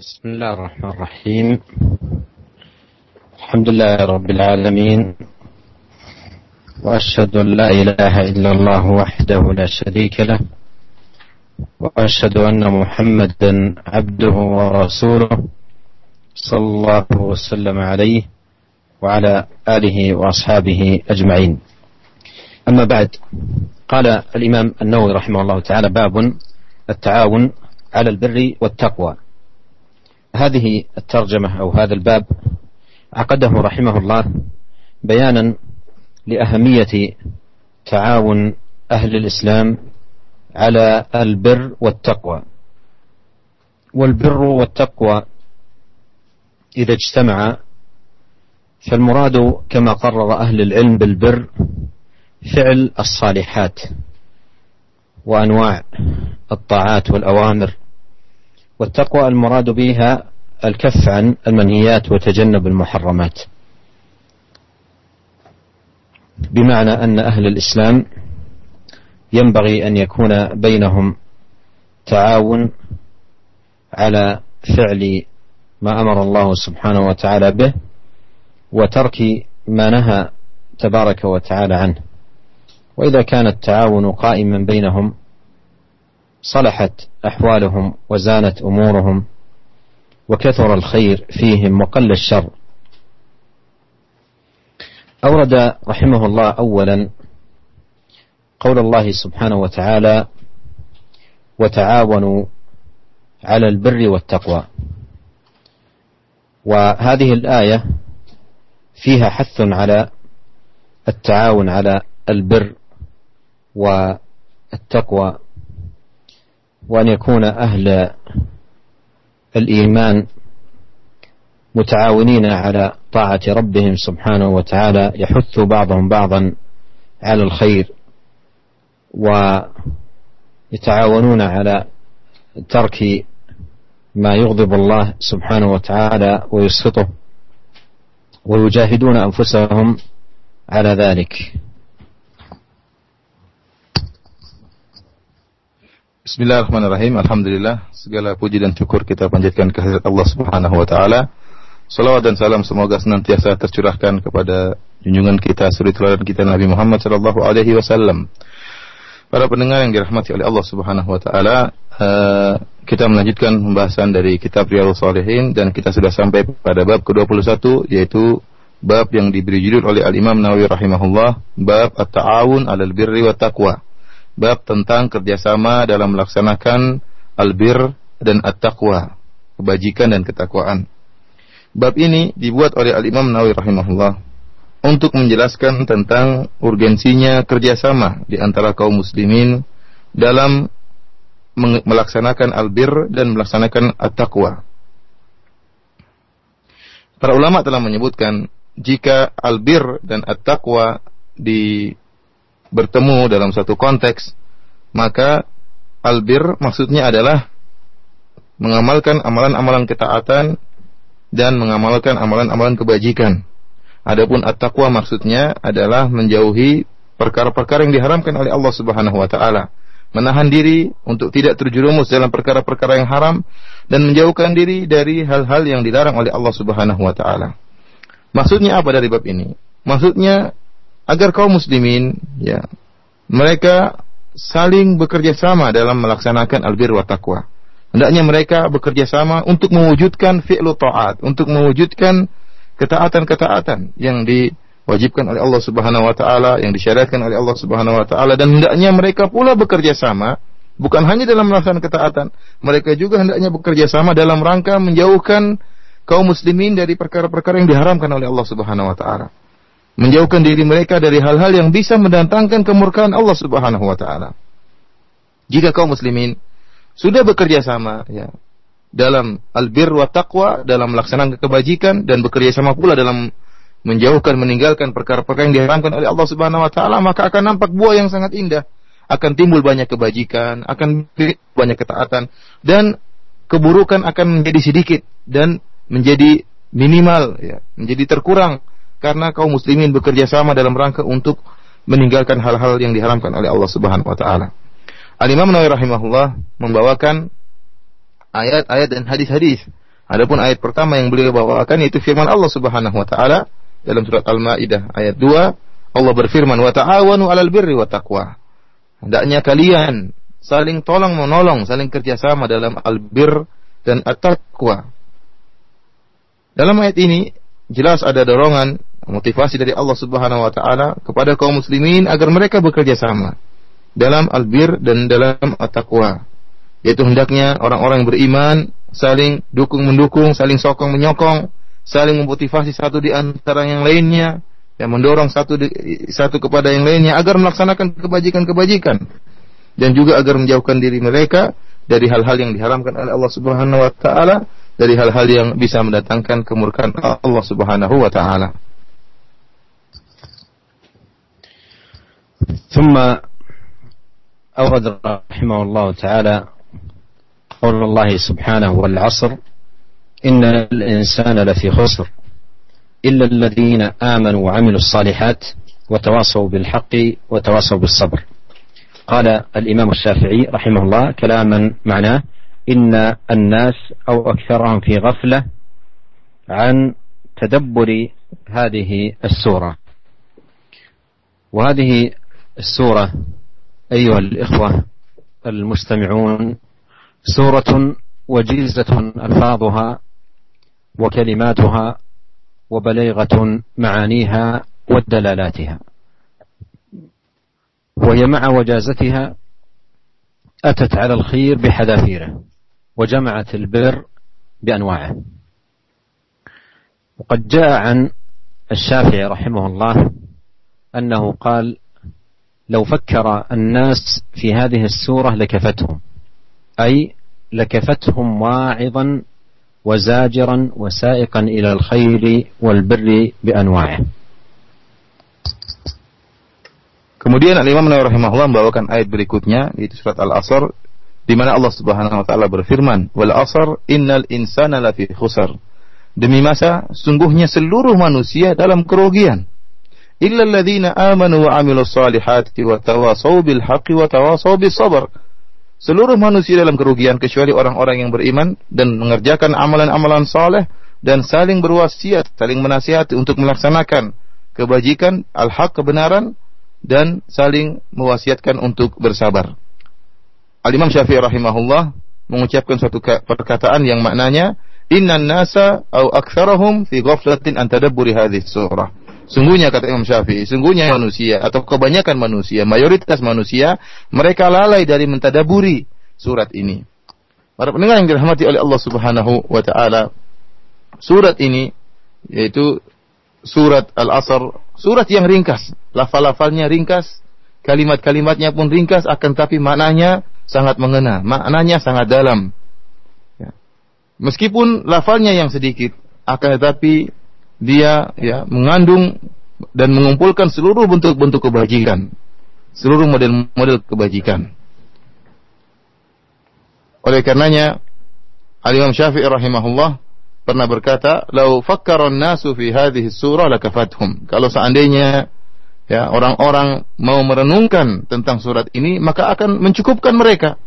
بسم الله الرحمن الرحيم. الحمد لله رب العالمين. وأشهد أن لا إله إلا الله وحده لا شريك له. وأشهد أن محمدا عبده ورسوله صلى الله وسلم عليه وعلى آله وأصحابه أجمعين. أما بعد قال الإمام النووي رحمه الله تعالى باب التعاون على البر والتقوى. هذه الترجمة أو هذا الباب عقده رحمه الله بيانا لأهمية تعاون أهل الإسلام على البر والتقوى. والبر والتقوى إذا اجتمع فالمراد كما قرر أهل العلم بالبر فعل الصالحات وأنواع الطاعات والأوامر. والتقوى المراد بها الكف عن المنهيات وتجنب المحرمات. بمعنى أن أهل الإسلام ينبغي أن يكون بينهم تعاون على فعل ما أمر الله سبحانه وتعالى به وترك ما نهى تبارك وتعالى عنه. وإذا كان التعاون قائما بينهم صلحت أحوالهم وزانت أمورهم وكثر الخير فيهم وقل الشر. أورد رحمه الله اولا قول الله سبحانه وتعالى وتعاونوا على البر والتقوى وهذه الآية فيها حث على التعاون على البر والتقوى. وأن يكون أهل الإيمان متعاونين على طاعة ربهم سبحانه وتعالى يحث بعضهم بعضا على الخير ويتعاونون على ترك ما يغضب الله سبحانه وتعالى ويسخطه ويجاهدون أنفسهم على ذلك. Bismillahirrahmanirrahim. Alhamdulillah segala puji dan syukur kita panjatkan kehadirat Allah Subhanahu wa taala. Salawat dan salam semoga senantiasa tercurahkan kepada junjungan kita suri teladan kita Nabi Muhammad sallallahu alaihi wasallam. Para pendengar yang dirahmati oleh Allah Subhanahu wa taala, uh, kita melanjutkan pembahasan dari kitab Riyadhus Shalihin dan kita sudah sampai pada bab ke-21 yaitu bab yang diberi judul oleh Al-Imam Nawawi rahimahullah, bab at-ta'awun 'alal birri wat taqwa bab tentang kerjasama dalam melaksanakan albir dan at-taqwa, kebajikan dan ketakwaan. Bab ini dibuat oleh Al-Imam Nawawi rahimahullah untuk menjelaskan tentang urgensinya kerjasama di antara kaum muslimin dalam melaksanakan albir dan melaksanakan at-taqwa. Para ulama telah menyebutkan jika albir dan at-taqwa di bertemu dalam satu konteks, maka albir maksudnya adalah mengamalkan amalan-amalan ketaatan dan mengamalkan amalan-amalan kebajikan. Adapun at-taqwa maksudnya adalah menjauhi perkara-perkara yang diharamkan oleh Allah Subhanahu wa taala. Menahan diri untuk tidak terjerumus dalam perkara-perkara yang haram dan menjauhkan diri dari hal-hal yang dilarang oleh Allah Subhanahu wa taala. Maksudnya apa dari bab ini? Maksudnya agar kaum muslimin ya mereka saling bekerja sama dalam melaksanakan albir wa taqwa. Hendaknya mereka bekerja sama untuk mewujudkan fi'lu ta'at, untuk mewujudkan ketaatan-ketaatan yang diwajibkan oleh Allah Subhanahu wa taala, yang disyariatkan oleh Allah Subhanahu wa taala dan hendaknya mereka pula bekerja sama bukan hanya dalam melaksanakan ketaatan, mereka juga hendaknya bekerja sama dalam rangka menjauhkan kaum muslimin dari perkara-perkara yang diharamkan oleh Allah Subhanahu wa taala menjauhkan diri mereka dari hal-hal yang bisa mendatangkan kemurkaan Allah Subhanahu wa taala. Jika kaum muslimin sudah bekerja sama ya dalam albir wa taqwa dalam melaksanakan kebajikan dan bekerja sama pula dalam menjauhkan meninggalkan perkara-perkara yang diharamkan oleh Allah Subhanahu wa taala maka akan nampak buah yang sangat indah akan timbul banyak kebajikan akan banyak ketaatan dan keburukan akan menjadi sedikit dan menjadi minimal ya menjadi terkurang karena kaum muslimin bekerja sama dalam rangka untuk meninggalkan hal-hal yang diharamkan oleh Allah Subhanahu wa taala. Al-Imam Nawawi rahimahullah membawakan ayat-ayat dan hadis-hadis Adapun ayat pertama yang beliau bawakan yaitu firman Allah Subhanahu wa taala dalam surat Al-Maidah ayat 2, Allah berfirman, "Wa ta'awanu 'alal birri wa taqwa." Hendaknya kalian saling tolong menolong, saling kerjasama dalam albir dan at-taqwa. Dalam ayat ini jelas ada dorongan motivasi dari Allah Subhanahu wa taala kepada kaum muslimin agar mereka bekerja sama dalam albir dan dalam at-taqwa. Yaitu hendaknya orang-orang beriman saling dukung mendukung, saling sokong menyokong, saling memotivasi satu di antara yang lainnya, yang mendorong satu di, satu kepada yang lainnya agar melaksanakan kebajikan-kebajikan dan juga agar menjauhkan diri mereka dari hal-hal yang diharamkan oleh Allah Subhanahu wa taala, dari hal-hal yang bisa mendatangkan kemurkaan Allah Subhanahu wa taala. ثم أورد رحمه الله تعالى قول الله سبحانه والعصر إن الإنسان لفي خسر إلا الذين آمنوا وعملوا الصالحات وتواصوا بالحق وتواصوا بالصبر. قال الإمام الشافعي رحمه الله كلاما معناه إن الناس أو أكثرهم في غفلة عن تدبر هذه السورة. وهذه السورة أيها الإخوة المستمعون سورة وجيزة ألفاظها وكلماتها وبليغة معانيها ودلالاتها وهي مع وجازتها أتت على الخير بحذافيره وجمعت البر بأنواعه. وقد جاء عن الشافعي رحمه الله أنه قال لو فكر الناس في هذه السورة لكفتهم أي لكفتهم واعظا وزاجرا وسائقا إلى الخير والبر بأنواعه Kemudian Al-Imam Nawawi rahimahullah membawakan ayat berikutnya yaitu surat Al-Asr di mana Allah Subhanahu wa taala berfirman, "Wal 'asr innal insana lafi khusar." Demi masa sungguhnya seluruh manusia dalam kerugian. Illa alladziina amanu wa 'amilus salihati wa tawasaw bil wa tawasaw sabr. Seluruh manusia dalam kerugian kecuali orang-orang yang beriman dan mengerjakan amalan-amalan saleh dan saling berwasiat, saling menasihati untuk melaksanakan kebajikan, al-haq kebenaran dan saling mewasiatkan untuk bersabar. Al-Imam Syafi'i rahimahullah mengucapkan suatu perkataan yang maknanya innan nasa au aktsarahum fi ghaflatin an tadabburi hadhihi surah. Sungguhnya kata Imam Syafi'i, sungguhnya manusia atau kebanyakan manusia, mayoritas manusia mereka lalai dari mentadaburi surat ini. Para pendengar yang dirahmati oleh Allah Subhanahu wa taala, surat ini yaitu surat Al-Asr, surat yang ringkas, lafal-lafalnya ringkas, kalimat-kalimatnya pun ringkas, akan tapi maknanya sangat mengena, maknanya sangat dalam. Ya. Meskipun lafalnya yang sedikit, akan tetapi dia ya mengandung dan mengumpulkan seluruh bentuk-bentuk kebajikan, seluruh model-model kebajikan. Oleh karenanya, Al-Imam Syafi'i rahimahullah pernah berkata, "Lau fakkaron nasu fi hadhihi surah lakafathum." Kalau seandainya ya orang-orang mau merenungkan tentang surat ini, maka akan mencukupkan mereka.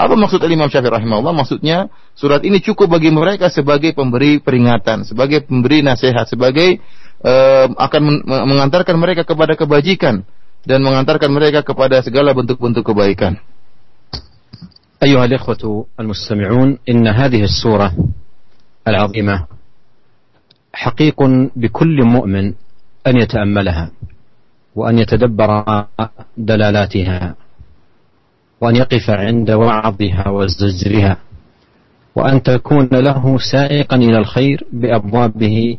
Apa maksud Imam Syafi'i rahimahullah? Maksudnya surat ini cukup bagi mereka sebagai pemberi peringatan, sebagai pemberi nasihat, sebagai uh, akan mengantarkan mereka kepada kebajikan dan mengantarkan mereka kepada segala bentuk-bentuk kebaikan. أيها الإخوة المستمعون إن هذه السورة العظيمة حقيق بكل مؤمن أن يتأملها وأن يتدبر دلالاتها وأن يقف عند وعظها وزجرها وأن تكون له سائقا إلى الخير بأبوابه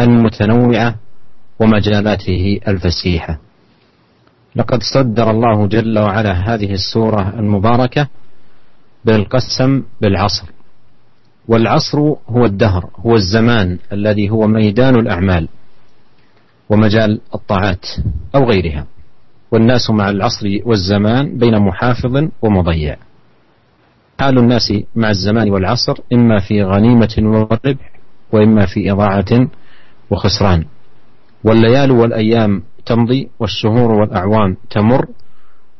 المتنوعة ومجالاته الفسيحة. لقد صدر الله جل وعلا هذه السورة المباركة بالقسم بالعصر والعصر هو الدهر هو الزمان الذي هو ميدان الأعمال ومجال الطاعات أو غيرها. والناس مع العصر والزمان بين محافظ ومضيع. حال الناس مع الزمان والعصر إما في غنيمة وربح وإما في إضاعة وخسران. والليال والأيام تمضي والشهور والأعوام تمر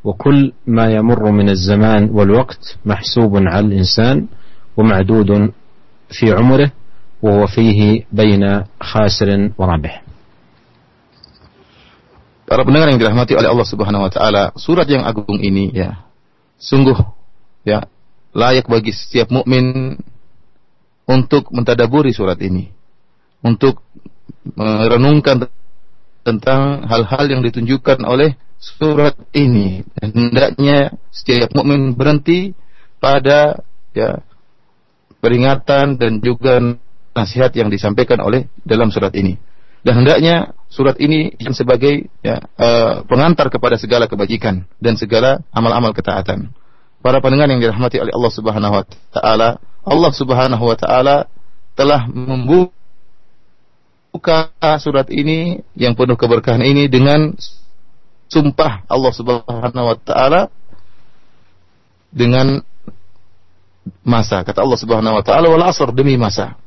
وكل ما يمر من الزمان والوقت محسوب على الإنسان ومعدود في عمره وهو فيه بين خاسر ورابح. Para pendengar yang dirahmati oleh Allah Subhanahu wa taala, surat yang agung ini ya sungguh ya layak bagi setiap mukmin untuk mentadaburi surat ini, untuk merenungkan tentang hal-hal yang ditunjukkan oleh surat ini. Hendaknya setiap mukmin berhenti pada ya peringatan dan juga nasihat yang disampaikan oleh dalam surat ini. Dan hendaknya surat ini sebagai ya, uh, pengantar kepada segala kebajikan dan segala amal-amal ketaatan. Para pendengar yang dirahmati oleh Allah Subhanahu wa taala, Allah Subhanahu wa taala telah membuka surat ini yang penuh keberkahan ini dengan sumpah Allah Subhanahu wa taala dengan masa. Kata Allah Subhanahu wa taala wal asr demi masa.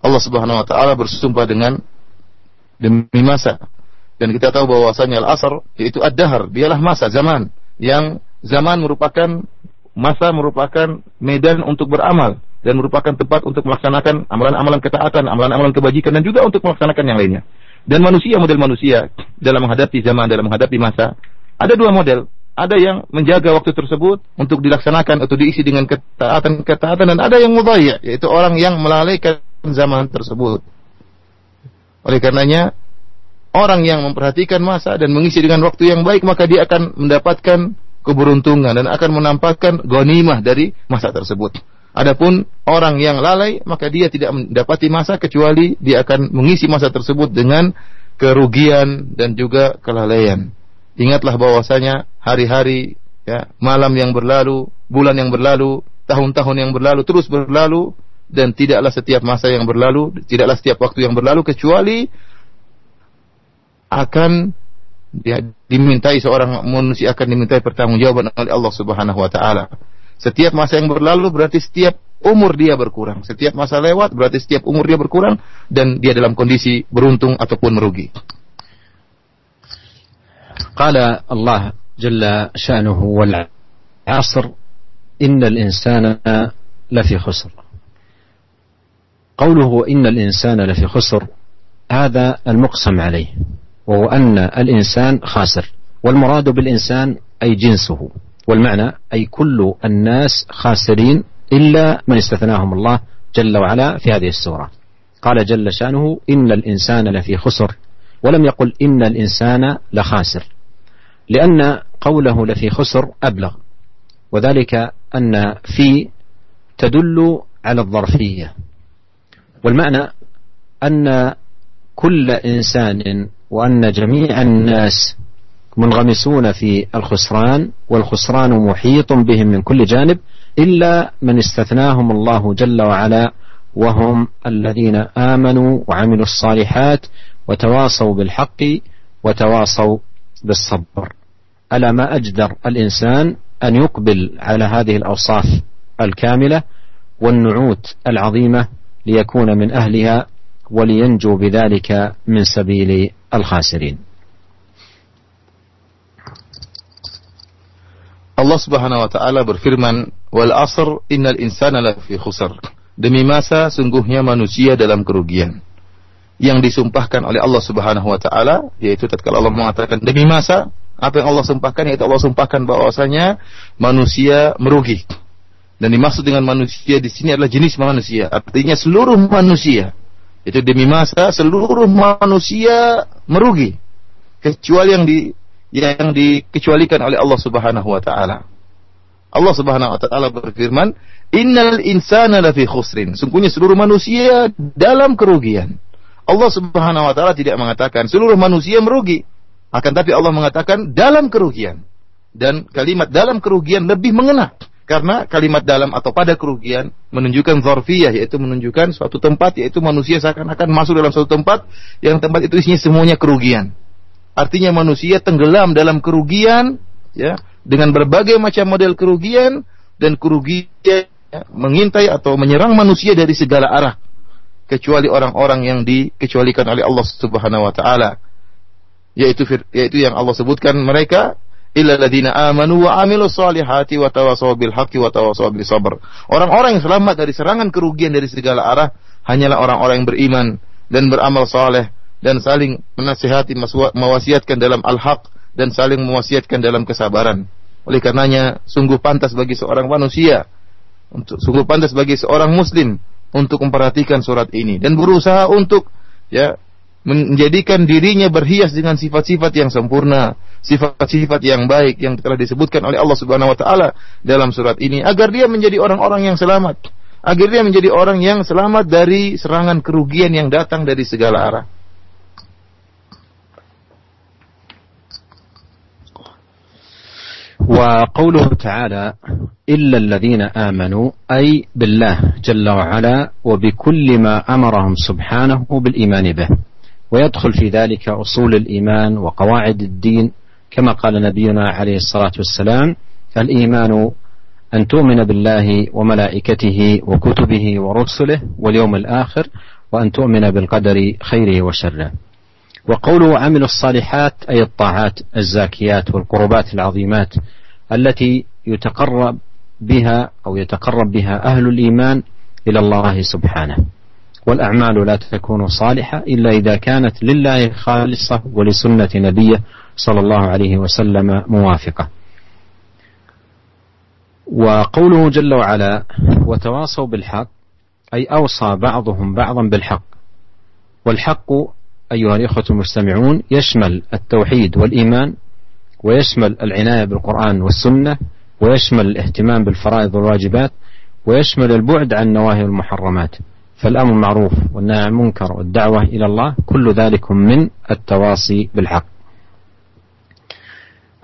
Allah Subhanahu wa taala bersumpah dengan demi masa. Dan kita tahu bahwasanya al-asr yaitu ad-dahar, dialah masa zaman yang zaman merupakan masa merupakan medan untuk beramal dan merupakan tempat untuk melaksanakan amalan-amalan ketaatan, amalan-amalan kebajikan dan juga untuk melaksanakan yang lainnya. Dan manusia model manusia dalam menghadapi zaman, dalam menghadapi masa ada dua model. Ada yang menjaga waktu tersebut untuk dilaksanakan atau diisi dengan ketaatan-ketaatan dan ada yang mudhayya, yaitu orang yang melalaikan zaman tersebut. Oleh karenanya, orang yang memperhatikan masa dan mengisi dengan waktu yang baik, maka dia akan mendapatkan keberuntungan dan akan menampakkan ghanimah dari masa tersebut. Adapun orang yang lalai, maka dia tidak mendapati masa kecuali dia akan mengisi masa tersebut dengan kerugian dan juga kelalaian. Ingatlah bahwasanya hari-hari, ya, malam yang berlalu, bulan yang berlalu, tahun-tahun yang berlalu terus berlalu dan tidaklah setiap masa yang berlalu, tidaklah setiap waktu yang berlalu kecuali akan dia dimintai seorang manusia akan dimintai pertanggungjawaban oleh Allah Subhanahu wa taala. Setiap masa yang berlalu berarti setiap umur dia berkurang. Setiap masa lewat berarti setiap umur dia berkurang dan dia dalam kondisi beruntung ataupun merugi. Qala Allah jalla syanuhu wal asr innal insana lafi khusr. قوله إن الإنسان لفي خسر هذا المقسم عليه وهو أن الإنسان خاسر والمراد بالإنسان أي جنسه والمعنى أي كل الناس خاسرين إلا من استثناهم الله جل وعلا في هذه السورة. قال جل شأنه إن الإنسان لفي خسر ولم يقل إن الإنسان لخاسر لأن قوله لفي خسر أبلغ وذلك أن في تدل على الظرفية والمعنى أن كل إنسان وأن جميع الناس منغمسون في الخسران والخسران محيط بهم من كل جانب إلا من استثناهم الله جل وعلا وهم الذين آمنوا وعملوا الصالحات وتواصوا بالحق وتواصوا بالصبر. ألا ما أجدر الإنسان أن يقبل على هذه الأوصاف الكاملة والنعوت العظيمة ليكون من أهلها ولينجو بذلك من سبيل الخاسرين Allah Subhanahu wa taala berfirman, "Wal asr innal insana lafi khusr." Demi masa sungguhnya manusia dalam kerugian. Yang disumpahkan oleh Allah Subhanahu wa taala yaitu tatkala Allah mengatakan demi masa, apa yang Allah sumpahkan yaitu Allah sumpahkan bahwasanya manusia merugi. Dan dimaksud dengan manusia di sini adalah jenis manusia, artinya seluruh manusia. Itu demi masa seluruh manusia merugi kecuali yang di yang dikecualikan oleh Allah Subhanahu wa taala. Allah Subhanahu wa taala berfirman, "Innal insana lafi khusrin." Sungguhnya seluruh manusia dalam kerugian. Allah Subhanahu wa taala tidak mengatakan seluruh manusia merugi, akan tapi Allah mengatakan dalam kerugian. Dan kalimat dalam kerugian lebih mengena karena kalimat dalam atau pada kerugian menunjukkan zorfiyah yaitu menunjukkan suatu tempat yaitu manusia seakan-akan masuk dalam suatu tempat yang tempat itu isinya semuanya kerugian. Artinya manusia tenggelam dalam kerugian ya dengan berbagai macam model kerugian dan kerugian ya, mengintai atau menyerang manusia dari segala arah kecuali orang-orang yang dikecualikan oleh Allah Subhanahu wa taala yaitu yaitu yang Allah sebutkan mereka illa alladziina amanu wa wa tawassaw bil haqqi wa sabr. Orang-orang yang selamat dari serangan kerugian dari segala arah hanyalah orang-orang yang beriman dan beramal saleh dan saling menasihati mewasiatkan dalam al-haq dan saling mewasiatkan dalam kesabaran. Oleh karenanya sungguh pantas bagi seorang manusia untuk sungguh pantas bagi seorang muslim untuk memperhatikan surat ini dan berusaha untuk ya menjadikan dirinya berhias dengan sifat-sifat yang sempurna, sifat-sifat yang baik yang telah disebutkan oleh Allah Subhanahu wa taala dalam surat ini agar dia menjadi orang-orang yang selamat, agar dia menjadi orang yang selamat dari serangan kerugian yang datang dari segala arah. وقوله تعالى إلا الذين آمنوا أي بالله جل وعلا وبكل ما أمرهم سبحانه بالإيمان به ويدخل في ذلك أصول الإيمان وقواعد الدين كما قال نبينا عليه الصلاة والسلام الإيمان أن تؤمن بالله وملائكته وكتبه ورسله واليوم الآخر وأن تؤمن بالقدر خيره وشره. وقوله عمل الصالحات أي الطاعات الزاكيات والقربات العظيمات التي يتقرب بها أو يتقرب بها أهل الإيمان إلى الله سبحانه. والأعمال لا تكون صالحة إلا إذا كانت لله خالصة ولسنة نبيه صلى الله عليه وسلم موافقة. وقوله جل وعلا وتواصوا بالحق أي أوصى بعضهم بعضا بالحق. والحق أيها الإخوة المستمعون يشمل التوحيد والإيمان ويشمل العناية بالقرآن والسنة ويشمل الاهتمام بالفرائض والواجبات ويشمل البعد عن النواهي والمحرمات فالأمر المعروف والنهي عن المنكر والدعوة إلى الله كل ذلك من التواصي بالحق.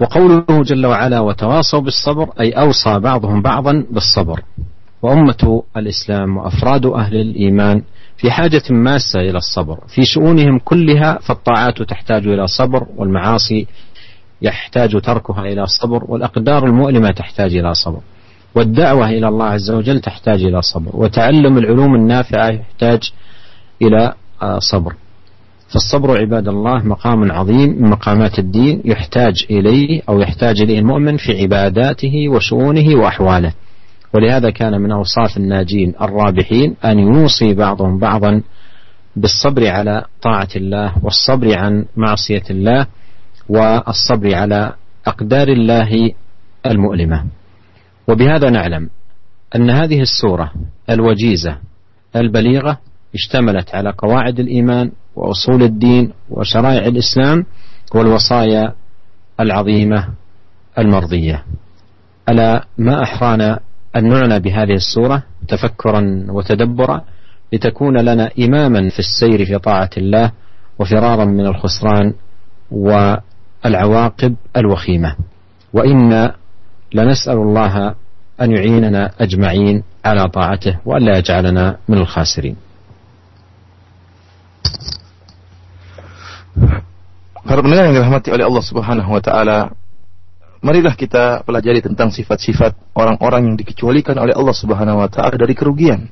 وقوله جل وعلا وتواصوا بالصبر أي أوصى بعضهم بعضا بالصبر. وأمة الإسلام وأفراد أهل الإيمان في حاجة ماسة إلى الصبر. في شؤونهم كلها فالطاعات تحتاج إلى صبر والمعاصي يحتاج تركها إلى صبر والأقدار المؤلمة تحتاج إلى صبر. والدعوة إلى الله عز وجل تحتاج إلى صبر وتعلم العلوم النافعة يحتاج إلى آه، صبر. فالصبر عباد الله مقام عظيم من مقامات الدين يحتاج إليه أو يحتاج إليه المؤمن في عباداته وشؤونه وأحواله. ولهذا كان من أوصاف الناجين الرابحين أن يوصي بعضهم بعضا بالصبر على طاعة الله والصبر عن معصية الله والصبر على أقدار الله المؤلمة. وبهذا نعلم أن هذه السورة الوجيزة البليغة اشتملت على قواعد الإيمان وأصول الدين وشرائع الإسلام والوصايا العظيمة المرضية. ألا ما أحرانا أن نعنى بهذه السورة تفكرا وتدبرا لتكون لنا إماما في السير في طاعة الله وفرارا من الخسران والعواقب الوخيمة. وإنا لنسأل الله أن يعيننا أجمعين على طاعته وألا يجعلنا من الخاسرين Para pendengar yang dirahmati oleh Allah Subhanahu wa taala, marilah kita pelajari tentang sifat-sifat orang-orang yang dikecualikan oleh Allah Subhanahu wa taala dari kerugian.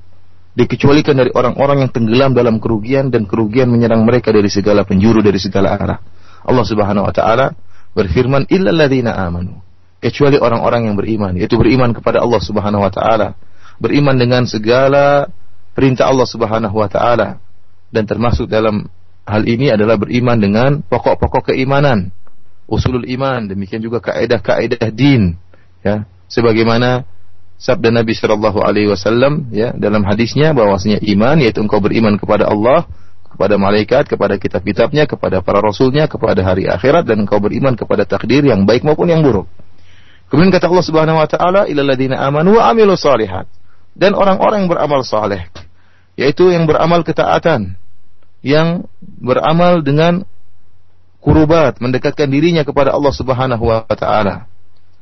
Dikecualikan dari orang-orang yang tenggelam dalam kerugian dan kerugian menyerang mereka dari segala penjuru dari segala arah. Allah Subhanahu wa taala berfirman illal ladzina amanu kecuali orang-orang yang beriman yaitu beriman kepada Allah Subhanahu wa taala beriman dengan segala perintah Allah Subhanahu wa taala dan termasuk dalam hal ini adalah beriman dengan pokok-pokok keimanan, usulul iman, demikian juga kaidah-kaidah din, ya. Sebagaimana sabda Nabi Shallallahu alaihi wasallam ya dalam hadisnya bahwasanya iman yaitu engkau beriman kepada Allah, kepada malaikat, kepada kitab-kitabnya, kepada para rasulnya, kepada hari akhirat dan engkau beriman kepada takdir yang baik maupun yang buruk. Kemudian kata Allah Subhanahu wa taala, "Ilal ladzina amanu wa amilus solihat." Dan orang-orang yang beramal saleh, yaitu yang beramal ketaatan, yang beramal dengan kurubat, mendekatkan dirinya kepada Allah Subhanahu wa taala.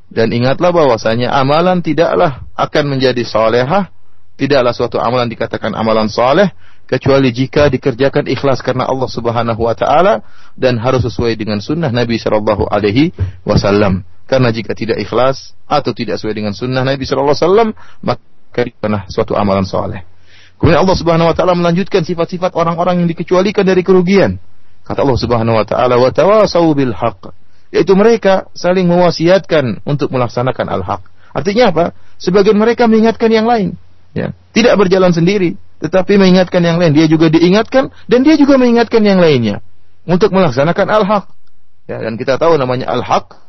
Dan ingatlah bahwasanya amalan tidaklah akan menjadi salehah, tidaklah suatu amalan dikatakan amalan saleh kecuali jika dikerjakan ikhlas karena Allah Subhanahu wa taala dan harus sesuai dengan sunnah Nabi sallallahu alaihi wasallam. Karena jika tidak ikhlas atau tidak sesuai dengan sunnah Nabi sallallahu alaihi wasallam, maka bukanlah suatu amalan saleh. Kemudian Allah Subhanahu wa taala melanjutkan sifat-sifat orang-orang yang dikecualikan dari kerugian. Kata Allah Subhanahu wa taala, "Wa tawasau bil haqq." yaitu mereka saling mewasiatkan untuk melaksanakan al-haq. Artinya apa? Sebagian mereka mengingatkan yang lain, ya. Tidak berjalan sendiri, tetapi mengingatkan yang lain. Dia juga diingatkan dan dia juga mengingatkan yang lainnya untuk melaksanakan al-haq. Ya, dan kita tahu namanya al-haq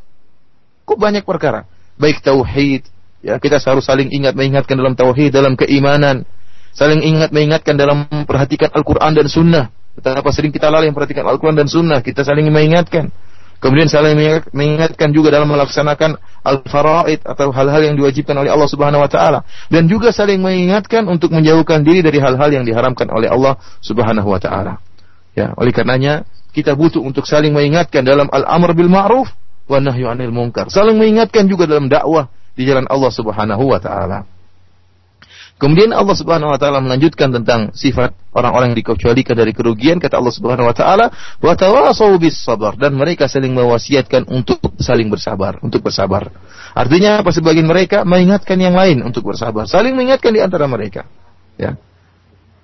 kok banyak perkara. Baik tauhid, ya kita harus saling ingat mengingatkan dalam tauhid, dalam keimanan, saling ingat mengingatkan dalam memperhatikan Al-Qur'an dan sunnah. Betapa sering kita lalai memperhatikan Al-Quran dan Sunnah. Kita saling mengingatkan. Kemudian saling mengingatkan juga dalam melaksanakan al-faraid atau hal-hal yang diwajibkan oleh Allah Subhanahu wa taala dan juga saling mengingatkan untuk menjauhkan diri dari hal-hal yang diharamkan oleh Allah Subhanahu wa taala. Ya, oleh karenanya kita butuh untuk saling mengingatkan dalam al-amr bil ma'ruf wa nahyu 'anil munkar. Saling mengingatkan juga dalam dakwah di jalan Allah Subhanahu wa taala. Kemudian Allah Subhanahu wa taala melanjutkan tentang sifat orang-orang yang dikecualikan dari kerugian kata Allah Subhanahu wa taala wa tawasau bis sabar dan mereka saling mewasiatkan untuk saling bersabar, untuk bersabar. Artinya apa sebagian mereka mengingatkan yang lain untuk bersabar, saling mengingatkan di antara mereka. Ya.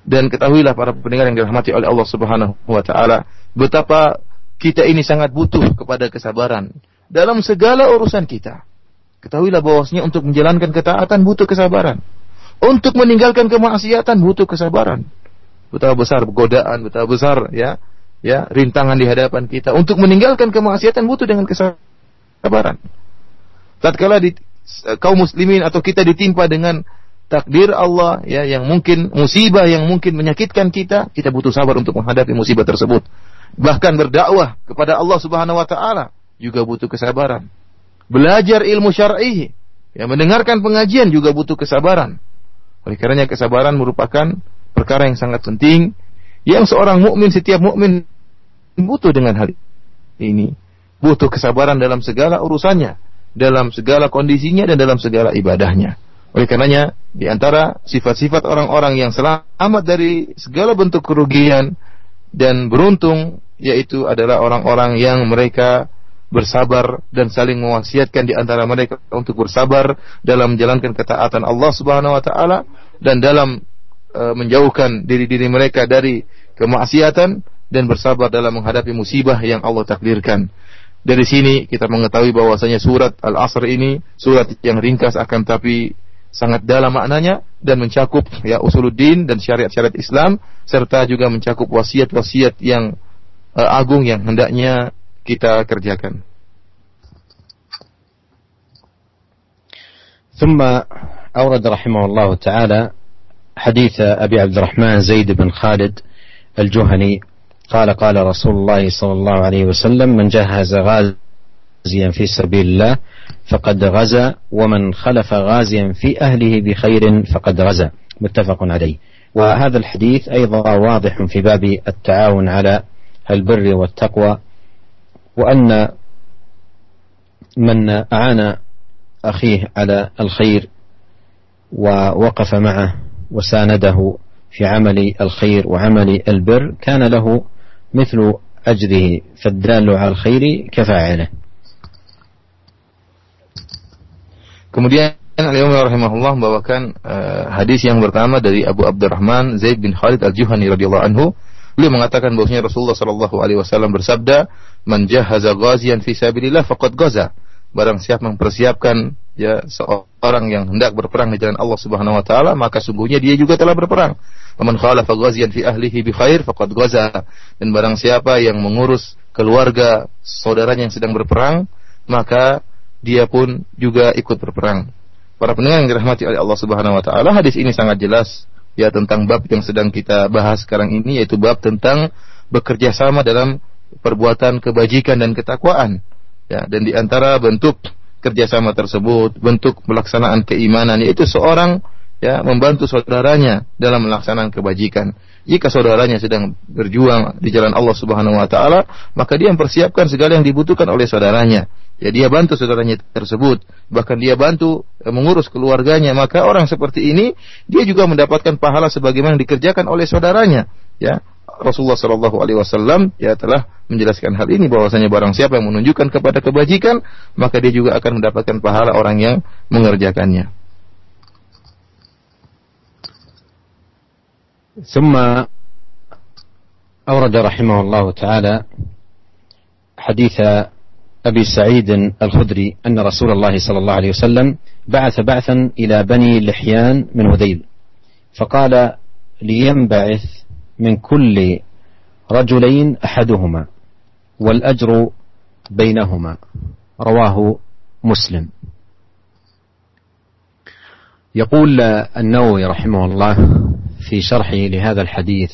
Dan ketahuilah para pendengar yang dirahmati oleh Allah Subhanahu wa taala betapa kita ini sangat butuh kepada kesabaran dalam segala urusan kita. Ketahuilah bahwasanya untuk menjalankan ketaatan butuh kesabaran. Untuk meninggalkan kemaksiatan butuh kesabaran. Betapa besar godaan, betapa besar ya, ya rintangan di hadapan kita. Untuk meninggalkan kemaksiatan butuh dengan kesabaran. Tatkala di kaum muslimin atau kita ditimpa dengan takdir Allah ya yang mungkin musibah yang mungkin menyakitkan kita, kita butuh sabar untuk menghadapi musibah tersebut. Bahkan berdakwah kepada Allah Subhanahu wa taala juga butuh kesabaran. Belajar ilmu syar'i, ya mendengarkan pengajian juga butuh kesabaran. Oleh karenanya kesabaran merupakan perkara yang sangat penting yang seorang mukmin setiap mukmin butuh dengan hal ini. Butuh kesabaran dalam segala urusannya, dalam segala kondisinya dan dalam segala ibadahnya. Oleh karenanya di antara sifat-sifat orang-orang yang selamat dari segala bentuk kerugian dan beruntung yaitu adalah orang-orang yang mereka bersabar dan saling mewasiatkan di antara mereka untuk bersabar dalam menjalankan ketaatan Allah Subhanahu wa taala dan dalam e, menjauhkan diri-diri mereka dari kemaksiatan dan bersabar dalam menghadapi musibah yang Allah takdirkan. Dari sini kita mengetahui bahwasanya surat Al-Asr ini surat yang ringkas akan tapi sangat dalam maknanya dan mencakup ya usuluddin dan syariat-syariat Islam serta juga mencakup wasiat-wasiat yang uh, agung yang hendaknya kita kerjakan. ثم أورد رحمه الله تعالى حديث أبي عبد الرحمن زيد بن خالد الجهني. قال قال رسول الله صلى الله عليه وسلم من جهز غازيا في سبيل الله فقد غزا ومن خلف غازيا في أهله بخير فقد غزا. متفق عليه. وهذا الحديث أيضا واضح في باب التعاون على البر والتقوى. وأن من أعان أخيه على الخير ووقف معه وسانده في عمل الخير وعمل البر كان له مثل أجره فالدال على الخير كفاعله Kemudian Al-Imam rahimahullah membawakan uh, hadis yang pertama dari Abu Abdurrahman Zaid bin Khalid Al-Juhani radhiyallahu anhu Beliau mengatakan bahwasanya Rasulullah sallallahu alaihi wasallam bersabda, "Man jahaza ghaziyan fi sabilillah faqad ghaza." Barang siapa mempersiapkan ya seorang yang hendak berperang di jalan Allah Subhanahu wa taala, maka sungguhnya dia juga telah berperang. Man khalafa ghaziyan fi ahlihi bi khair faqad ghaza. Dan barang siapa yang mengurus keluarga saudaranya yang sedang berperang, maka dia pun juga ikut berperang. Para pendengar yang dirahmati oleh Allah Subhanahu wa taala, hadis ini sangat jelas ya tentang bab yang sedang kita bahas sekarang ini yaitu bab tentang bekerja sama dalam perbuatan kebajikan dan ketakwaan. Ya, dan di antara bentuk kerjasama tersebut, bentuk pelaksanaan keimanan yaitu seorang ya membantu saudaranya dalam melaksanakan kebajikan. Jika saudaranya sedang berjuang di jalan Allah Subhanahu wa taala, maka dia mempersiapkan segala yang dibutuhkan oleh saudaranya. Ya dia bantu saudaranya tersebut, bahkan dia bantu eh, mengurus keluarganya, maka orang seperti ini dia juga mendapatkan pahala sebagaimana dikerjakan oleh saudaranya Ya, Rasulullah Shallallahu Alaihi Wasallam ya telah menjelaskan hal ini bahwasanya barang siapa yang menunjukkan kepada kebajikan maka dia juga akan mendapatkan pahala orang yang mengerjakannya. ثم أورد رحمه الله تعالى حديث أبي سعيد الخدري أن رسول الله صلى الله عليه وسلم بعث بعثا إلى بني لحيان من هذيل فقال لينبعث من كل رجلين أحدهما والأجر بينهما. رواه مسلم. يقول النووي رحمه الله في شرحه لهذا الحديث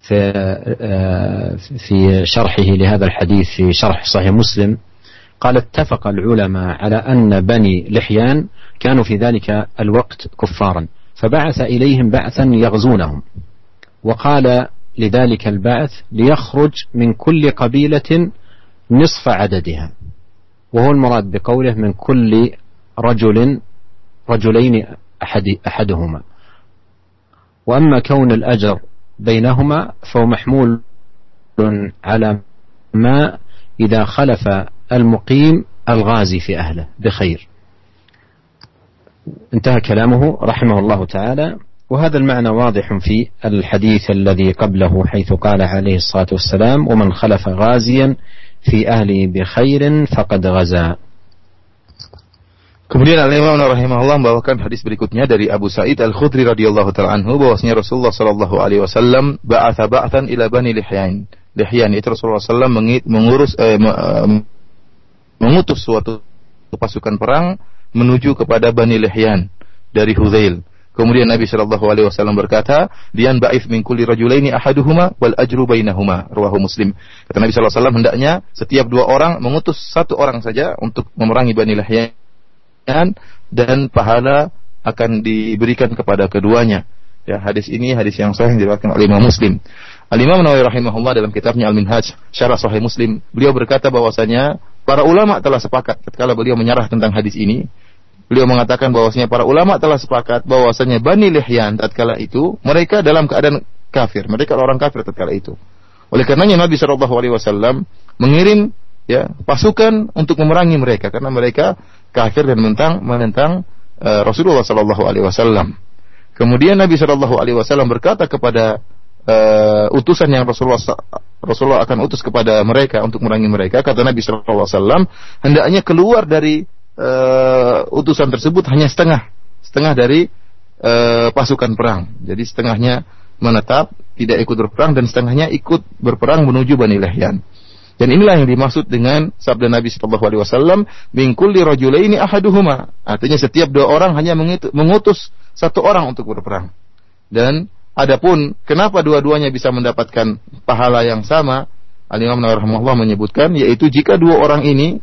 في في شرحه لهذا الحديث في شرح صحيح مسلم قال اتفق العلماء على أن بني لحيان كانوا في ذلك الوقت كفارا. فبعث إليهم بعثا يغزونهم. وقال لذلك البعث ليخرج من كل قبيلة نصف عددها. وهو المراد بقوله من كل رجل رجلين أحد أحدهما. وأما كون الأجر بينهما فهو محمول على ما إذا خلف المقيم الغازي في أهله بخير. انتهى كلامه رحمه الله تعالى وهذا المعنى واضح في الحديث الذي قبله حيث قال عليه الصلاة والسلام ومن خلف غازيا في أهله بخير فقد غزا Kemudian Al-Imam rahimahullah membawakan hadis berikutnya dari Abu Sa'id Al-Khudri radhiyallahu taala anhu bahwasanya Rasulullah sallallahu alaihi wasallam ba'atha ba'than ila Bani Lihyan. Lihyan itu Rasulullah sallallahu mengurus eh, mengutus suatu pasukan perang menuju kepada Bani Lihyan dari Hudzail. Kemudian Nabi Shallallahu Alaihi Wasallam berkata, "Dian ba'if min kulli rajulaini ahaduhuma wal ajru bainahuma." Ruahu Muslim. Kata Nabi Shallallahu Alaihi Wasallam hendaknya setiap dua orang mengutus satu orang saja untuk memerangi Bani Lahyan dan pahala akan diberikan kepada keduanya. Ya, hadis ini hadis yang sahih diriwayatkan oleh Imam Muslim. Al-Imam Nawawi rahimahullah dalam kitabnya Al-Minhaj Syarah Sahih Muslim, beliau berkata bahwasanya para ulama telah sepakat ketika beliau menyarah tentang hadis ini. Beliau mengatakan bahwasanya para ulama telah sepakat bahwasanya Bani Lihyan tatkala itu mereka dalam keadaan kafir, mereka orang kafir tatkala itu. Oleh karenanya Nabi Shallallahu alaihi wasallam mengirim ya pasukan untuk memerangi mereka karena mereka kafir dan menentang menentang uh, Rasulullah Shallallahu Alaihi Wasallam. Kemudian Nabi Shallallahu Alaihi Wasallam berkata kepada uh, utusan yang Rasulullah Rasulullah akan utus kepada mereka untuk merangi mereka. Kata Nabi Shallallahu Alaihi Wasallam hendaknya keluar dari uh, utusan tersebut hanya setengah setengah dari uh, pasukan perang. Jadi setengahnya menetap tidak ikut berperang dan setengahnya ikut berperang menuju Bani Lahyan. Dan inilah yang dimaksud dengan sabda Nabi Shallallahu Alaihi Wasallam, "Min kulli ini ahaduhuma." Artinya setiap dua orang hanya mengutus satu orang untuk berperang. Dan adapun kenapa dua-duanya bisa mendapatkan pahala yang sama, Al Imam Nawawi menyebutkan yaitu jika dua orang ini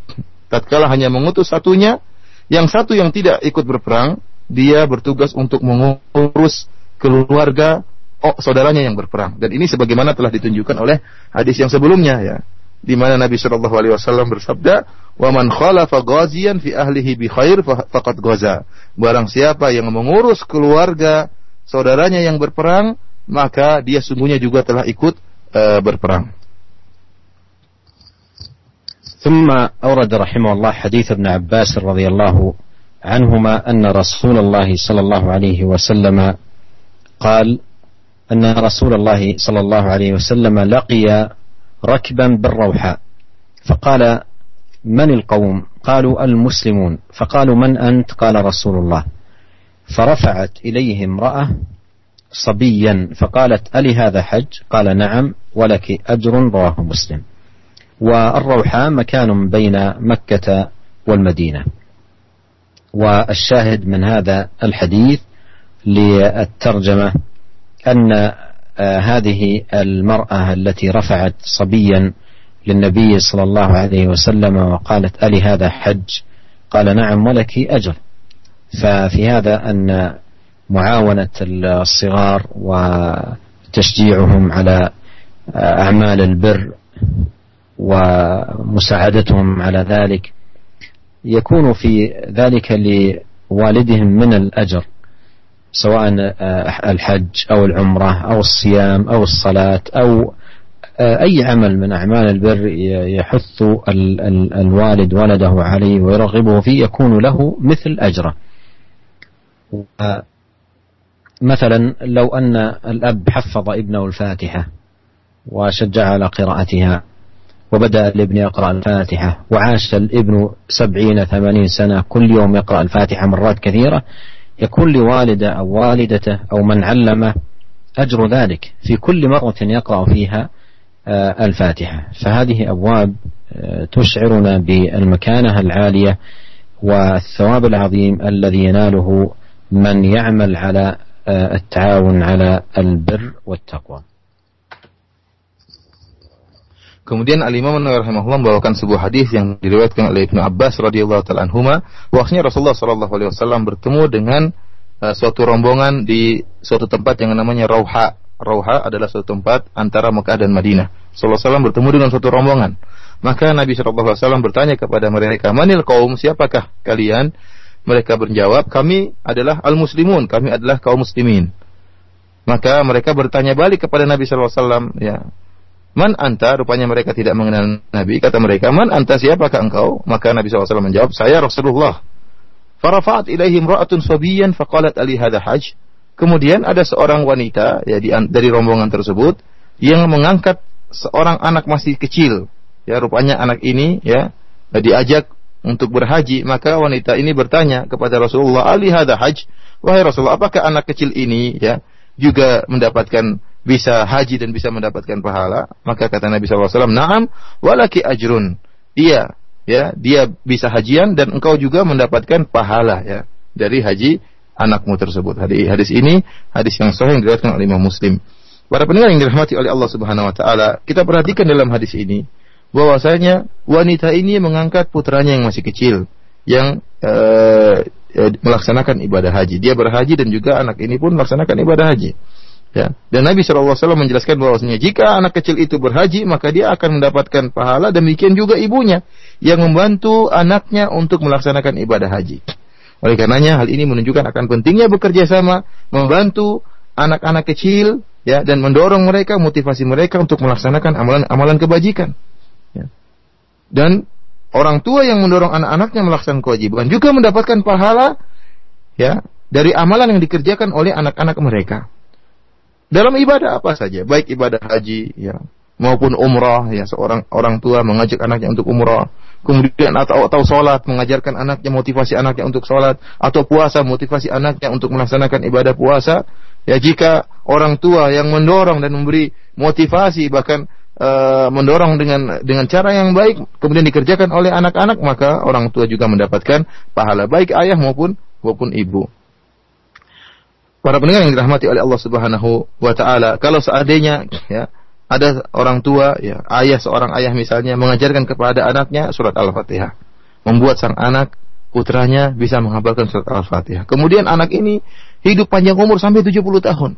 tatkala hanya mengutus satunya, yang satu yang tidak ikut berperang, dia bertugas untuk mengurus keluarga oh, saudaranya yang berperang. Dan ini sebagaimana telah ditunjukkan oleh hadis yang sebelumnya ya di mana Nabi Shallallahu Alaihi Wasallam bersabda, "Wa man khalafa ghaziyan fi ahlihi bi khair faqad ghaza." Barang siapa yang mengurus keluarga saudaranya yang berperang, maka dia sungguhnya juga telah ikut uh, berperang. ثم أورد رحمه الله حديث ابن عباس رضي الله عنهما أن رسول الله صلى الله عليه وسلم قال أن رسول الله صلى الله عليه وسلم لقي ركبا بالروحاء فقال من القوم قالوا المسلمون فقالوا من أنت قال رسول الله فرفعت إليه امرأة صبيا فقالت ألي هذا حج؟ قال نعم ولك أجر رواه مسلم. والروحاء مكان بين مكة والمدينة. والشاهد من هذا الحديث للترجمة أن آه، هذه المرأة التي رفعت صبيا للنبي صلى الله عليه وسلم وقالت ألي هذا حج؟ قال نعم ولك أجر. ففي هذا أن معاونة الصغار وتشجيعهم على أعمال البر ومساعدتهم على ذلك يكون في ذلك لوالدهم من الأجر سواء الحج أو العمرة أو الصيام أو الصلاة أو أي عمل من أعمال البر يحث الوالد ولده عليه ويرغبه فيه يكون له مثل أجره. مثلا لو أن الأب حفظ ابنه الفاتحة وشجع على قراءتها وبدأ الابن يقرأ الفاتحة وعاش الابن سبعين ثمانين سنة كل يوم يقرأ الفاتحة مرات كثيرة يكون لوالده أو والدته أو من علمه أجر ذلك في كل مرة يقرأ فيها آه، الفاتحة. فهذه أبواب آه، تشعرنا بالمكانة العالية والثواب العظيم الذي يناله من يعمل على آه، التعاون على البر والتقوى Kemudian Al-Imam Nawawi rahimahullah membawakan sebuah hadis yang diriwayatkan oleh Ibnu Abbas radhiyallahu taala anhuma bahwasanya Rasulullah sallallahu alaihi wasallam bertemu dengan uh, suatu rombongan di suatu tempat yang namanya Rauha. Rauha adalah suatu tempat antara Mekah dan Madinah. Sallallahu alaihi wasallam bertemu dengan suatu rombongan. Maka Nabi sallallahu alaihi wasallam bertanya kepada mereka, "Manil qaum? Siapakah kalian?" Mereka menjawab, "Kami adalah al-muslimun, kami adalah kaum muslimin." Maka mereka bertanya balik kepada Nabi wasallam, ya, Man anta, rupanya mereka tidak mengenal Nabi. Kata mereka, man anta siapakah engkau? Maka Nabi SAW menjawab, saya Rasulullah. Farafat ilaihim ra'atun sabiyan faqalat ali hadha haj. Kemudian ada seorang wanita ya dari rombongan tersebut yang mengangkat seorang anak masih kecil. Ya rupanya anak ini ya diajak untuk berhaji, maka wanita ini bertanya kepada Rasulullah, "Ali hadha haj?" Wahai Rasulullah, apakah anak kecil ini ya juga mendapatkan bisa haji dan bisa mendapatkan pahala, maka kata Nabi SAW, Naam, walaki ajrun. Iya, ya, dia bisa hajian dan engkau juga mendapatkan pahala ya dari haji anakmu tersebut. Hadis, hadis ini hadis yang sahih yang diriwayatkan oleh Imam Muslim. Para pendengar yang dirahmati oleh Allah Subhanahu wa taala, kita perhatikan dalam hadis ini bahwasanya wanita ini mengangkat putranya yang masih kecil yang uh, melaksanakan ibadah haji. Dia berhaji dan juga anak ini pun melaksanakan ibadah haji. Ya. Dan Nabi SAW menjelaskan bahwasanya jika anak kecil itu berhaji maka dia akan mendapatkan pahala demikian juga ibunya yang membantu anaknya untuk melaksanakan ibadah haji. Oleh karenanya hal ini menunjukkan akan pentingnya bekerja sama membantu anak-anak kecil ya dan mendorong mereka motivasi mereka untuk melaksanakan amalan-amalan kebajikan. Dan orang tua yang mendorong anak-anaknya melaksanakan kewajiban juga mendapatkan pahala ya dari amalan yang dikerjakan oleh anak-anak mereka. Dalam ibadah apa saja, baik ibadah haji ya maupun umrah ya seorang orang tua mengajak anaknya untuk umrah kemudian atau atau sholat mengajarkan anaknya motivasi anaknya untuk sholat atau puasa motivasi anaknya untuk melaksanakan ibadah puasa ya jika orang tua yang mendorong dan memberi motivasi bahkan uh, mendorong dengan dengan cara yang baik kemudian dikerjakan oleh anak-anak maka orang tua juga mendapatkan pahala baik ayah maupun maupun ibu para pendengar yang dirahmati oleh Allah Subhanahu wa taala, kalau seandainya ya ada orang tua ya, ayah seorang ayah misalnya mengajarkan kepada anaknya surat Al-Fatihah, membuat sang anak putranya bisa menghafalkan surat Al-Fatihah. Kemudian anak ini hidup panjang umur sampai 70 tahun.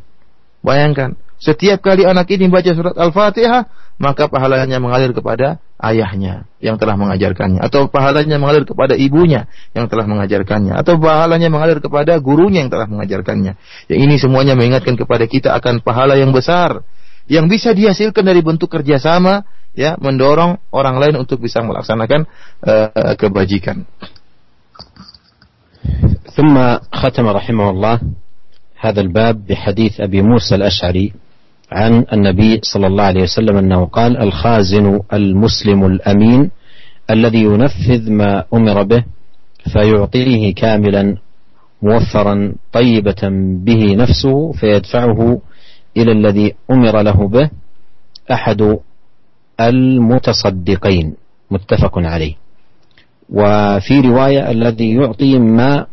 Bayangkan, setiap kali anak ini baca surat Al-Fatihah, maka pahalanya mengalir kepada ayahnya yang telah mengajarkannya atau pahalanya mengalir kepada ibunya yang telah mengajarkannya atau pahalanya mengalir kepada gurunya yang telah mengajarkannya. Ya ini semuanya mengingatkan kepada kita akan pahala yang besar yang bisa dihasilkan dari bentuk kerjasama ya mendorong orang lain untuk bisa melaksanakan uh, kebajikan. ثم ختم رحمه الله هذا الباب بحديث أبي موسى الأشعري عن النبي صلى الله عليه وسلم أنه قال الخازن المسلم الأمين الذي ينفذ ما أمر به فيعطيه كاملا موفرا طيبة به نفسه فيدفعه إلى الذي أمر له به أحد المتصدقين. متفق عليه. وفي رواية الذي يعطي ما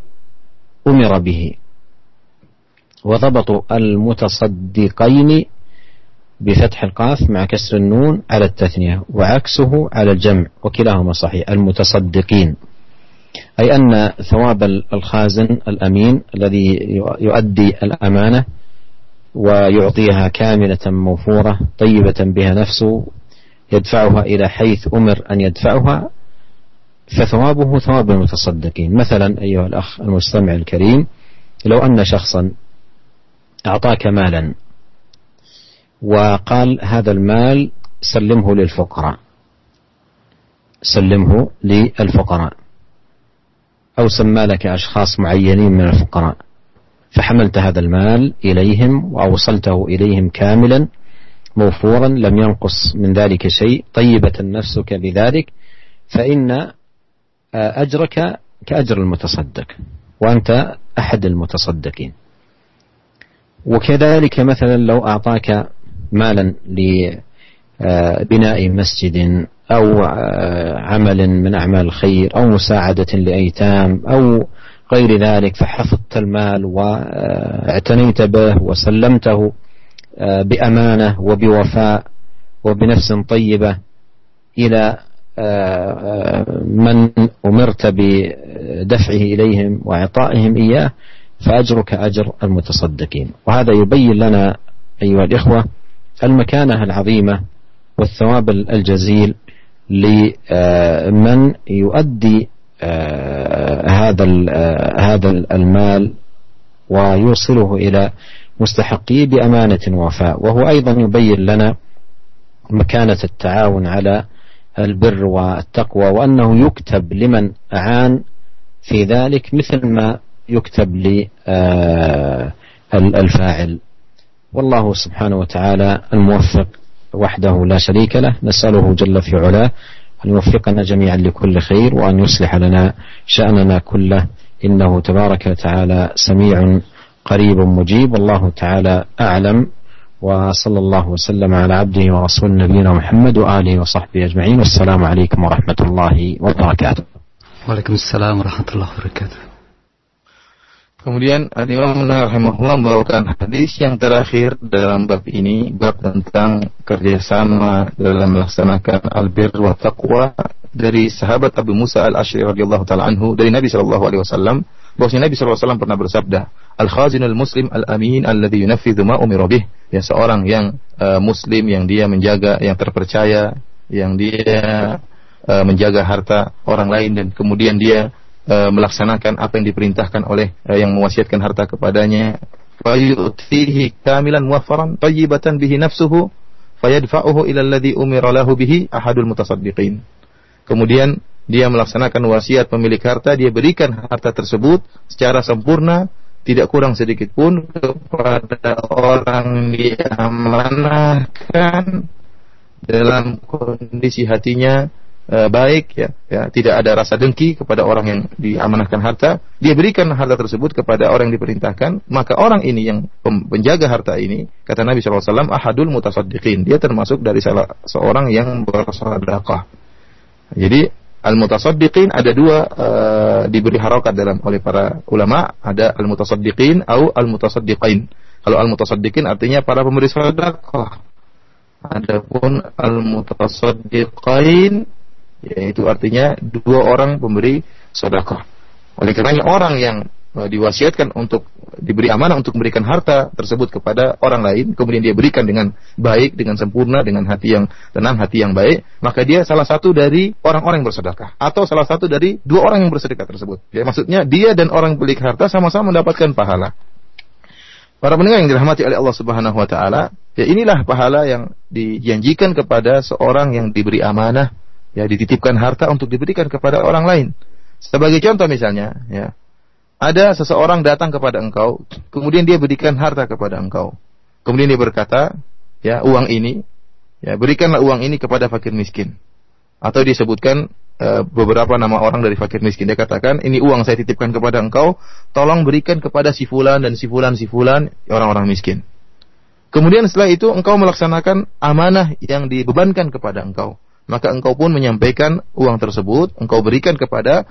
أمر به. وضبط المتصدقين بفتح القاف مع كسر النون على التثنية وعكسه على الجمع وكلاهما صحيح المتصدقين. أي أن ثواب الخازن الأمين الذي يؤدي الأمانة ويعطيها كاملة موفورة طيبة بها نفسه يدفعها إلى حيث أمر أن يدفعها فثوابه ثواب المتصدقين. مثلا أيها الأخ المستمع الكريم لو أن شخصا أعطاك مالا وقال هذا المال سلمه للفقراء. سلمه للفقراء. أو سمى لك أشخاص معينين من الفقراء. فحملت هذا المال إليهم وأوصلته إليهم كاملا موفورا لم ينقص من ذلك شيء. طيبة نفسك بذلك فإن آه، أجرك كأجر المتصدق وأنت أحد المتصدقين. وكذلك مثلا لو أعطاك مالا لبناء مسجد أو آه، عمل من أعمال الخير أو مساعدة لأيتام أو غير ذلك فحفظت المال واعتنيت به وسلمته آه، بأمانة وبوفاء وبنفس طيبة إلى آه، من أمرت بدفعه إليهم وإعطائهم إياه فأجرك أجر المتصدقين. وهذا يبين لنا أيها الإخوة المكانة العظيمة والثواب الجزيل لمن يؤدي آه، هذا آه، هذا المال ويوصله إلى مستحقيه بأمانة ووفاء. وهو أيضا يبين لنا مكانة التعاون على البر والتقوى وأنه يكتب لمن أعان في ذلك مثل ما يكتب للفاعل آه، والله سبحانه وتعالى الموفق وحده لا شريك له نسأله جل في علاه أن يوفقنا جميعا لكل خير وأن يصلح لنا شأننا كله. إنه تبارك وتعالى سميع قريب مجيب. والله تعالى أعلم. وصلى الله وسلم على عبده ورسول نبينا محمد وآله وصحبه أجمعين. والسلام عليكم ورحمة الله وبركاته. وعليكم السلام ورحمة الله وبركاته. Kemudian Imam rahimahullah membawakan hadis yang terakhir dalam bab ini, bab tentang kerjasama dalam melaksanakan albir wa taqwa dari sahabat Abu Musa al-Ashri radhiyallahu taala anhu dari Nabi sallallahu alaihi wasallam bahwasanya Nabi sallallahu alaihi wasallam pernah bersabda, "Al-khazinul muslim al-amin alladhi yunafidhu ma umira bih." Ya seorang yang uh, muslim yang dia menjaga, yang terpercaya, yang dia uh, menjaga harta orang lain dan kemudian dia e, melaksanakan apa yang diperintahkan oleh e, yang mewasiatkan harta kepadanya. Fayutihi kamilan muwaffaran tayyibatan bihi nafsuhu fayadfa'uhu ila alladhi umira lahu bihi ahadul mutasaddiqin. Kemudian dia melaksanakan wasiat pemilik harta dia berikan harta tersebut secara sempurna tidak kurang sedikit pun kepada orang diamanahkan dalam kondisi hatinya Eh, baik ya, ya tidak ada rasa dengki kepada orang yang diamanahkan harta. Dia berikan harta tersebut kepada orang yang diperintahkan. Maka orang ini yang penjaga harta ini kata Nabi SAW ahadul mutasaddiqin. Dia termasuk dari salah seorang yang bersedekah. Jadi al mutasaddiqin ada dua uh, diberi harokat dalam oleh para ulama. Ada al mutasaddiqin atau al mutasaddiqin kalau al mutasaddiqin artinya para pemberi sedekah. Adapun al mutasaddiqin yaitu artinya dua orang pemberi sedekah. Oleh karenanya orang yang e, diwasiatkan untuk diberi amanah untuk memberikan harta tersebut kepada orang lain, kemudian dia berikan dengan baik, dengan sempurna, dengan hati yang tenang, hati yang baik, maka dia salah satu dari orang-orang yang bersedekah atau salah satu dari dua orang yang bersedekah tersebut. Ya, maksudnya dia dan orang pemilik harta sama-sama mendapatkan pahala. Para pendengar yang dirahmati oleh Allah Subhanahu wa taala, ya inilah pahala yang dijanjikan kepada seorang yang diberi amanah ya dititipkan harta untuk diberikan kepada orang lain. Sebagai contoh misalnya, ya, ada seseorang datang kepada engkau, kemudian dia berikan harta kepada engkau. Kemudian dia berkata, ya, uang ini, ya, berikanlah uang ini kepada fakir miskin. Atau disebutkan e, beberapa nama orang dari fakir miskin. Dia katakan, ini uang saya titipkan kepada engkau, tolong berikan kepada si fulan dan si fulan si fulan orang-orang miskin. Kemudian setelah itu engkau melaksanakan amanah yang dibebankan kepada engkau maka engkau pun menyampaikan uang tersebut, engkau berikan kepada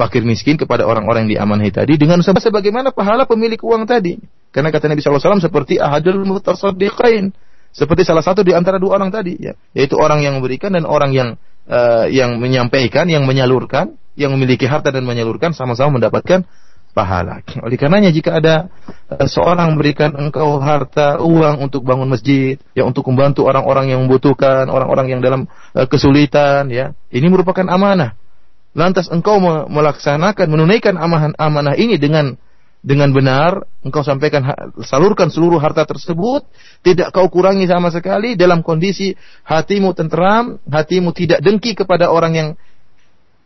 fakir miskin kepada orang-orang yang diamanahi tadi dengan sebagaimana pahala pemilik uang tadi. Karena kata Nabi SAW seperti ahadul mutasaddiqain. Seperti salah satu di antara dua orang tadi, ya. yaitu orang yang memberikan dan orang yang uh, yang menyampaikan, yang menyalurkan, yang memiliki harta dan menyalurkan sama-sama mendapatkan pahala. Oleh karenanya jika ada uh, seorang memberikan engkau harta uang untuk bangun masjid, ya untuk membantu orang-orang yang membutuhkan, orang-orang yang dalam uh, kesulitan, ya ini merupakan amanah. Lantas engkau melaksanakan, menunaikan amanah, amanah ini dengan dengan benar, engkau sampaikan salurkan seluruh harta tersebut, tidak kau kurangi sama sekali dalam kondisi hatimu tenteram, hatimu tidak dengki kepada orang yang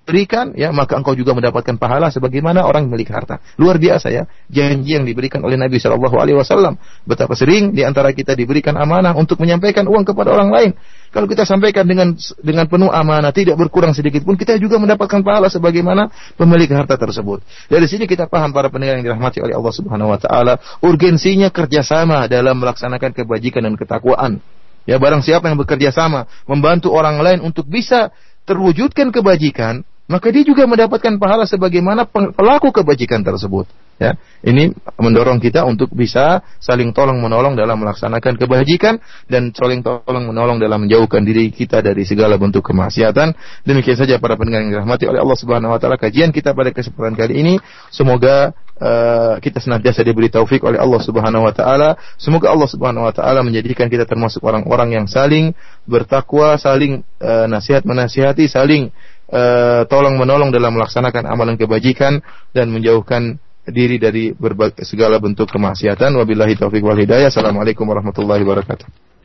berikan, ya maka engkau juga mendapatkan pahala sebagaimana orang memiliki harta. Luar biasa ya, janji yang diberikan oleh Nabi Shallallahu Alaihi Wasallam. Betapa sering di antara kita diberikan amanah untuk menyampaikan uang kepada orang lain. Kalau kita sampaikan dengan dengan penuh amanah, tidak berkurang sedikit pun, kita juga mendapatkan pahala sebagaimana pemilik harta tersebut. Dari sini kita paham para pendengar yang dirahmati oleh Allah Subhanahu Wa Taala, urgensinya kerjasama dalam melaksanakan kebajikan dan ketakwaan. Ya barang siapa yang bekerja sama membantu orang lain untuk bisa terwujudkan kebajikan, maka dia juga mendapatkan pahala sebagaimana pelaku kebajikan tersebut. Ya, ini mendorong kita untuk bisa saling tolong menolong dalam melaksanakan kebajikan dan saling tolong menolong dalam menjauhkan diri kita dari segala bentuk kemaksiatan. Demikian saja para pendengar yang dirahmati oleh Allah Subhanahu wa taala kajian kita pada kesempatan kali ini. Semoga uh, kita senantiasa diberi taufik oleh Allah Subhanahu wa taala. Semoga Allah Subhanahu wa taala menjadikan kita termasuk orang-orang yang saling bertakwa, saling uh, nasihat menasihati, saling uh, tolong menolong dalam melaksanakan amalan kebajikan dan menjauhkan diri dari berbagai segala bentuk kemaksiatan. Wabillahi taufik wal hidayah. Assalamualaikum warahmatullahi wabarakatuh.